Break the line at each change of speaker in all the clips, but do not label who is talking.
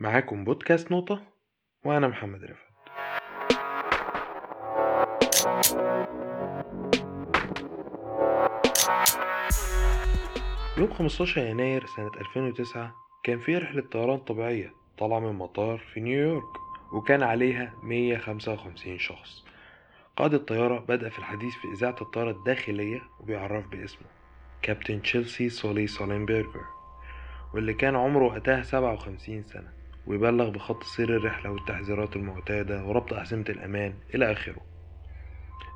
معاكم بودكاست نقطة وأنا محمد رفعت يوم 15 يناير سنة 2009 كان في رحلة طيران طبيعية طالعة من مطار في نيويورك وكان عليها 155 شخص. قائد الطيارة بدأ في الحديث في إذاعة الطيارة الداخلية وبيعرف باسمه كابتن تشيلسي سولي سولينبرجر واللي كان عمره وقتها 57 سنة. ويبلغ بخط سير الرحلة والتحذيرات المعتادة وربط أحزمة الأمان إلى آخره.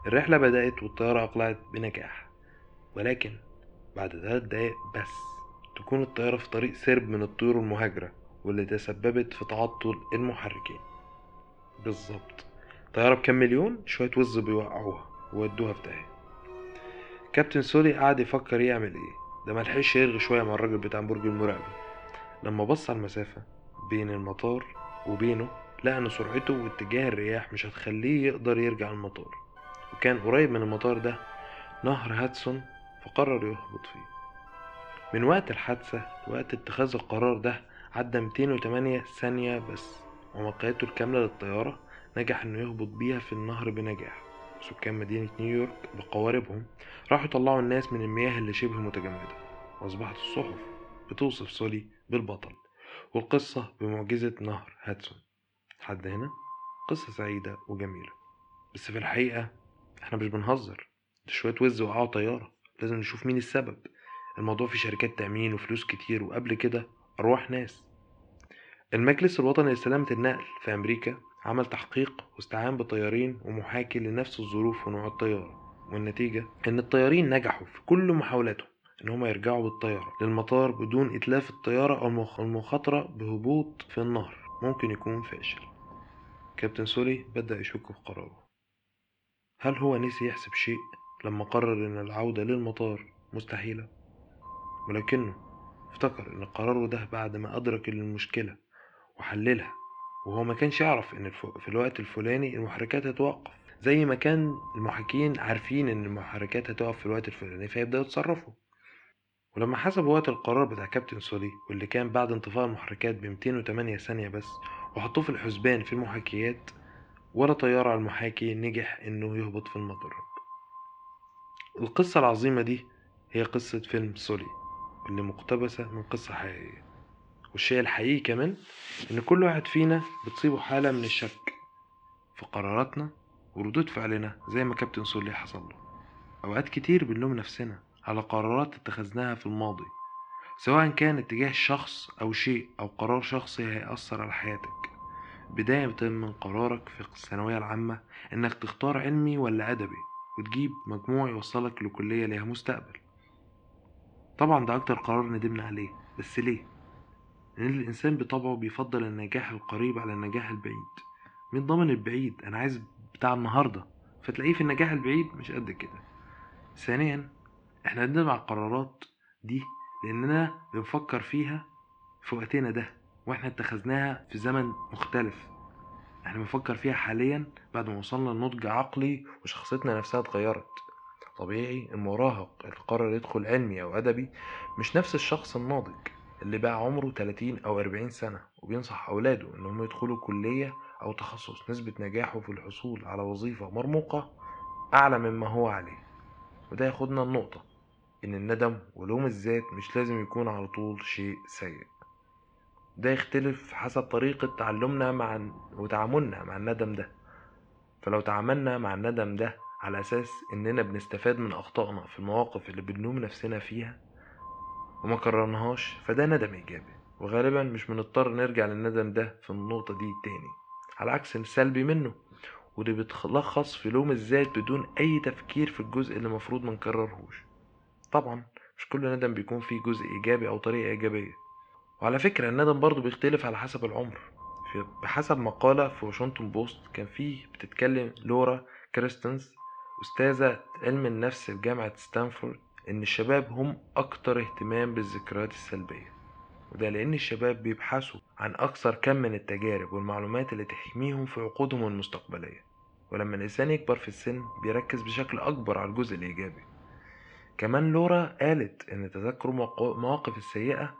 الرحلة بدأت والطيارة أقلعت بنجاح ولكن بعد ثلاث دقايق بس تكون الطيارة في طريق سرب من الطيور المهاجرة واللي تسببت في تعطل المحركين. بالظبط. طيارة بكام مليون؟ شوية وز بيوقعوها وودوها في داهية. كابتن سولي قعد يفكر يعمل إيه؟ ده ملحقش يرغي شوية مع الراجل بتاع برج المراقبة. لما بص على المسافة بين المطار وبينه لقى ان سرعته واتجاه الرياح مش هتخليه يقدر يرجع المطار. وكان قريب من المطار ده نهر هاتسون فقرر يهبط فيه. من وقت الحادثة لوقت اتخاذ القرار ده عدى 208 ثانية بس ومقايته الكاملة للطيارة نجح إنه يهبط بيها في النهر بنجاح. سكان مدينة نيويورك بقواربهم راحوا يطلعوا الناس من المياه اللي شبه متجمدة وأصبحت الصحف بتوصف سولي بالبطل. والقصة بمعجزة نهر هاتسون. لحد هنا؟ قصة سعيدة وجميلة. بس في الحقيقة إحنا مش بنهزر. ده شوية وز وقعوا طيارة لازم نشوف مين السبب. الموضوع في شركات تأمين وفلوس كتير وقبل كده أرواح ناس. المجلس الوطني لسلامة النقل في أمريكا عمل تحقيق واستعان بطيارين ومحاكي لنفس الظروف ونوع الطيارة. والنتيجة إن الطيارين نجحوا في كل محاولاتهم. إن هما يرجعوا بالطيارة للمطار بدون إتلاف الطيارة أو المخاطرة بهبوط في النهر. ممكن يكون فاشل. كابتن سولي بدأ يشك في قراره. هل هو نسي يحسب شيء لما قرر إن العودة للمطار مستحيلة؟ ولكنه افتكر إن قراره ده بعد ما أدرك المشكلة وحللها وهو ما كانش يعرف إن في الوقت الفلاني المحركات هتوقف. زي ما كان المحاكين عارفين إن المحركات هتقف في الوقت الفلاني فيبدأوا يتصرفوا. ولما حسبوا وقت القرار بتاع كابتن سولي واللي كان بعد انطفاء المحركات ب 208 ثانية بس وحطوه في الحسبان في المحاكيات ولا طيارة على المحاكي نجح إنه يهبط في المضرب القصة العظيمة دي هي قصة فيلم سولي اللي مقتبسة من قصة حقيقية. والشيء الحقيقي كمان إن كل واحد فينا بتصيبه حالة من الشك في قراراتنا وردود فعلنا زي ما كابتن سولي حصل له. أوقات كتير بنلوم نفسنا على قرارات اتخذناها في الماضي سواء كان اتجاه شخص أو شيء أو قرار شخصي هيأثر على حياتك. بداية من قرارك في الثانوية العامة إنك تختار علمي ولا أدبي وتجيب مجموع يوصلك لكلية ليها مستقبل. طبعا ده أكتر قرار ندمنا عليه بس ليه؟ لأن الإنسان بطبعه بيفضل النجاح القريب على النجاح البعيد. مين ضامن البعيد أنا عايز بتاع النهاردة فتلاقيه في النجاح البعيد مش قد كده. ثانيا إحنا بنندم على القرارات دي لأننا بنفكر فيها في وقتنا ده وإحنا اتخذناها في زمن مختلف. إحنا بنفكر فيها حاليا بعد ما وصلنا لنضج عقلي وشخصيتنا نفسها اتغيرت. طبيعي المراهق اللي قرر يدخل علمي أو أدبي مش نفس الشخص الناضج اللي بقى عمره 30 أو 40 سنة وبينصح أولاده إنهم يدخلوا كلية أو تخصص نسبة نجاحه في الحصول على وظيفة مرموقة أعلى مما هو عليه. وده ياخدنا النقطة إن الندم ولوم الذات مش لازم يكون على طول شيء سيء. ده يختلف حسب طريقة تعلمنا مع وتعاملنا مع الندم ده. فلو تعاملنا مع الندم ده على أساس إننا بنستفاد من أخطائنا في المواقف اللي بنلوم نفسنا فيها وما كررناهاش فده ندم إيجابي. وغالبا مش بنضطر نرجع للندم ده في النقطة دي تاني. على عكس السلبي منه واللي بيتلخص في لوم الذات بدون أي تفكير في الجزء اللي مفروض منكررهوش طبعا مش كل ندم بيكون فيه جزء إيجابي أو طريقة إيجابية. وعلى فكرة الندم برضو بيختلف على حسب العمر. في بحسب مقالة في واشنطن بوست كان فيه بتتكلم لورا كريستنز أستاذة علم النفس في جامعة ستانفورد إن الشباب هم أكتر اهتمام بالذكريات السلبية. وده لأن الشباب بيبحثوا عن أكثر كم من التجارب والمعلومات اللي تحميهم في عقودهم المستقبلية. ولما الإنسان يكبر في السن بيركز بشكل أكبر على الجزء الإيجابي. كمان لورا قالت إن تذكر المواقف السيئة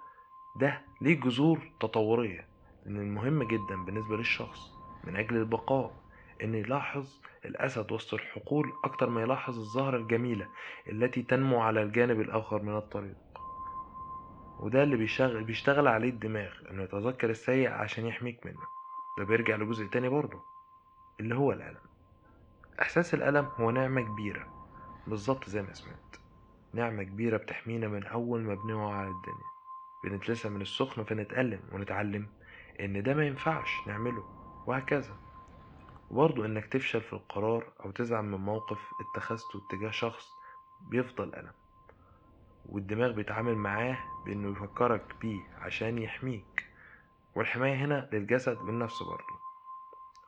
ده ليه جذور تطورية إن المهم جدا بالنسبة للشخص من أجل البقاء إن يلاحظ الأسد وسط الحقول أكتر ما يلاحظ الزهرة الجميلة التي تنمو على الجانب الآخر من الطريق. وده اللي بيشغل, بيشتغل عليه الدماغ إنه يتذكر السيء عشان يحميك منه. ده بيرجع لجزء تاني برضه اللي هو الألم. إحساس الألم هو نعمة كبيرة بالظبط زي ما سمعت. نعمة كبيرة بتحمينا من أول ما بنقع على الدنيا. بنتلسع من السخن فنتألم ونتعلم إن ده ما ينفعش نعمله وهكذا. وبرضه إنك تفشل في القرار أو تزعل من موقف اتخذته اتجاه شخص بيفضل ألم. والدماغ بيتعامل معاه بإنه يفكرك بيه عشان يحميك. والحماية هنا للجسد والنفس برضه.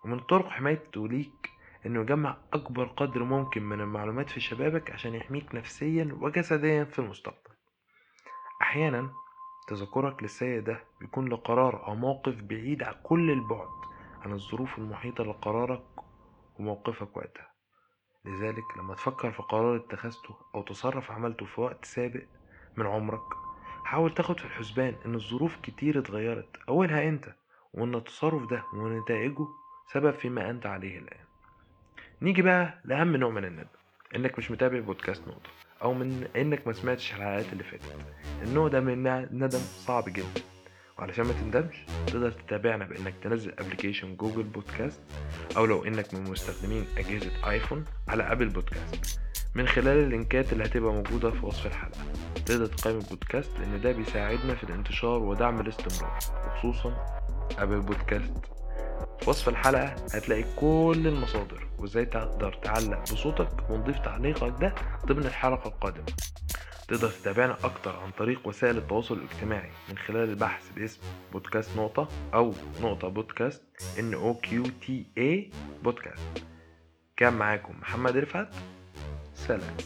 ومن طرق حمايته ليك إنه يجمع أكبر قدر ممكن من المعلومات في شبابك عشان يحميك نفسيا وجسديا في المستقبل. أحيانا تذكرك للسيء ده بيكون لقرار أو موقف بعيد عن كل البعد عن الظروف المحيطة لقرارك وموقفك وقتها. لذلك لما تفكر في قرار اتخذته أو تصرف عملته في وقت سابق من عمرك حاول تاخد في الحسبان إن الظروف كتير اتغيرت أولها أنت وإن التصرف ده ونتائجه سبب فيما أنت عليه الآن. نيجي بقى لأهم نوع من الندم إنك مش متابع بودكاست نقطة أو من إنك ما سمعتش الحلقات اللي فاتت. النوع ده من الندم صعب جدا. وعلشان ما تندمش تقدر تتابعنا بإنك تنزل application جوجل بودكاست أو لو إنك من مستخدمين أجهزة آيفون على أبل بودكاست. من خلال اللينكات اللي هتبقى موجودة في وصف الحلقة. تقدر تقيم البودكاست لأن ده بيساعدنا في الانتشار ودعم الاستمرار وخصوصا أبل بودكاست. في وصف الحلقة هتلاقي كل المصادر وإزاي تقدر تعلق بصوتك ونضيف تعليقك ده ضمن الحلقة القادمة. تقدر تتابعنا أكتر عن طريق وسائل التواصل الاجتماعي من خلال البحث باسم بودكاست نقطة أو نقطة بودكاست N O Q T A بودكاست. كان معاكم محمد رفعت. سلام.